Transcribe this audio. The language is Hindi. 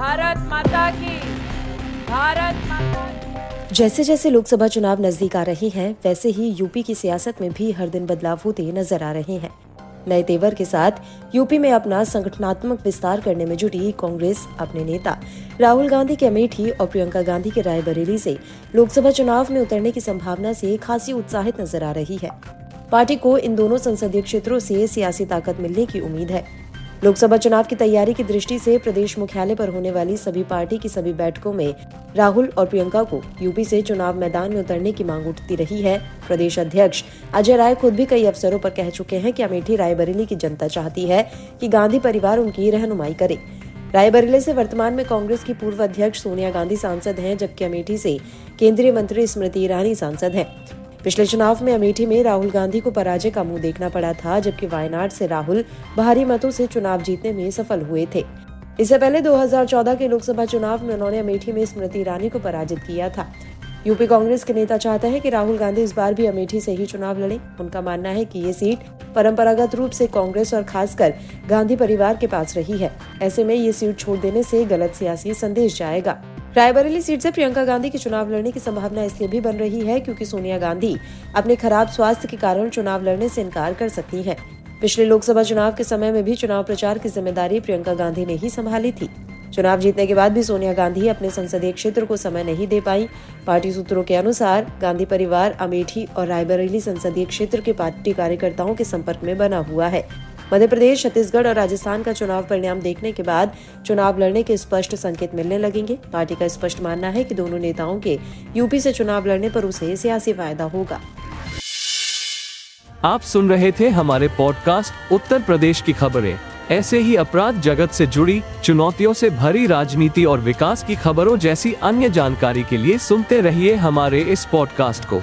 भारत माता की। भारत माता की। जैसे जैसे लोकसभा चुनाव नज़दीक आ रहे हैं, वैसे ही यूपी की सियासत में भी हर दिन बदलाव होते नज़र आ रहे हैं। नए तेवर के साथ यूपी में अपना संगठनात्मक विस्तार करने में जुटी कांग्रेस अपने नेता। राहुल गांधी के अमेठी और प्रियंका गांधी के रायबरेली से लोकसभा चुनाव में उतरने की संभावना से खासी उत्साहित नज़र आ रही है। पार्टी को इन दोनों संसदीय क्षेत्रों से सियासी ताकत मिलने की उम्मीद है। लोकसभा चुनाव की तैयारी की दृष्टि से प्रदेश मुख्यालय पर होने वाली सभी पार्टी की सभी बैठकों में राहुल और प्रियंका को यूपी से चुनाव मैदान में उतरने की मांग उठती रही है। प्रदेश अध्यक्ष अजय राय खुद भी कई अवसरों पर कह चुके हैं कि अमेठी रायबरेली की जनता चाहती है कि गांधी परिवार उनकी रहनुमाई करे। रायबरेली से वर्तमान में कांग्रेस की पूर्व अध्यक्ष सोनिया गांधी सांसद हैं, जबकि अमेठी से केंद्रीय मंत्री स्मृति ईरानी सांसद हैं। पिछले चुनाव में अमेठी में राहुल गांधी को पराजय का मुँह देखना पड़ा था, जबकि वायनाड से राहुल भारी मतों से चुनाव जीतने में सफल हुए थे। इससे पहले 2014 के लोकसभा चुनाव में उन्होंने अमेठी में स्मृति ईरानी को पराजित किया था। यूपी कांग्रेस के नेता चाहते हैं कि राहुल गांधी इस बार भी अमेठी से ही चुनाव लड़े। उनका मानना है कि ये सीट परंपरागत रूप से कांग्रेस और खासकर गांधी परिवार के पास रही है। ऐसे में ये सीट छोड़ देने से गलत सियासी संदेश जाएगा। रायबरेली सीट से प्रियंका गांधी के चुनाव लड़ने की संभावना इसलिए भी बन रही है क्योंकि सोनिया गांधी अपने खराब स्वास्थ्य के कारण चुनाव लड़ने से इनकार कर सकती हैं। पिछले लोकसभा चुनाव के समय में भी चुनाव प्रचार की ज़िम्मेदारी प्रियंका गांधी ने ही संभाली थी। चुनाव जीतने के बाद भी सोनिया गांधी अपने संसदीय क्षेत्र को समय नहीं दे पाई। पार्टी सूत्रों के अनुसार, गांधी परिवार, अमेठी और रायबरेली संसदीय क्षेत्र के पार्टी कार्यकर्ताओं के संपर्क में बना हुआ है। मध्य प्रदेश, छत्तीसगढ़ और राजस्थान का चुनाव परिणाम देखने के बाद चुनाव लड़ने के स्पष्ट संकेत मिलने लगेंगे। पार्टी का स्पष्ट मानना है कि दोनों नेताओं के यूपी से चुनाव लड़ने पर उसे सियासी फ़ायदा होगा। आप सुन रहे थे हमारे पॉडकास्ट उत्तर प्रदेश की खबरें। ऐसे ही अपराध जगत से जुड़ी, चुनौतियों से भरी राजनीति और विकास की खबरों जैसी अन्य जानकारी के लिए सुनते रहिए हमारे इस पॉडकास्ट को।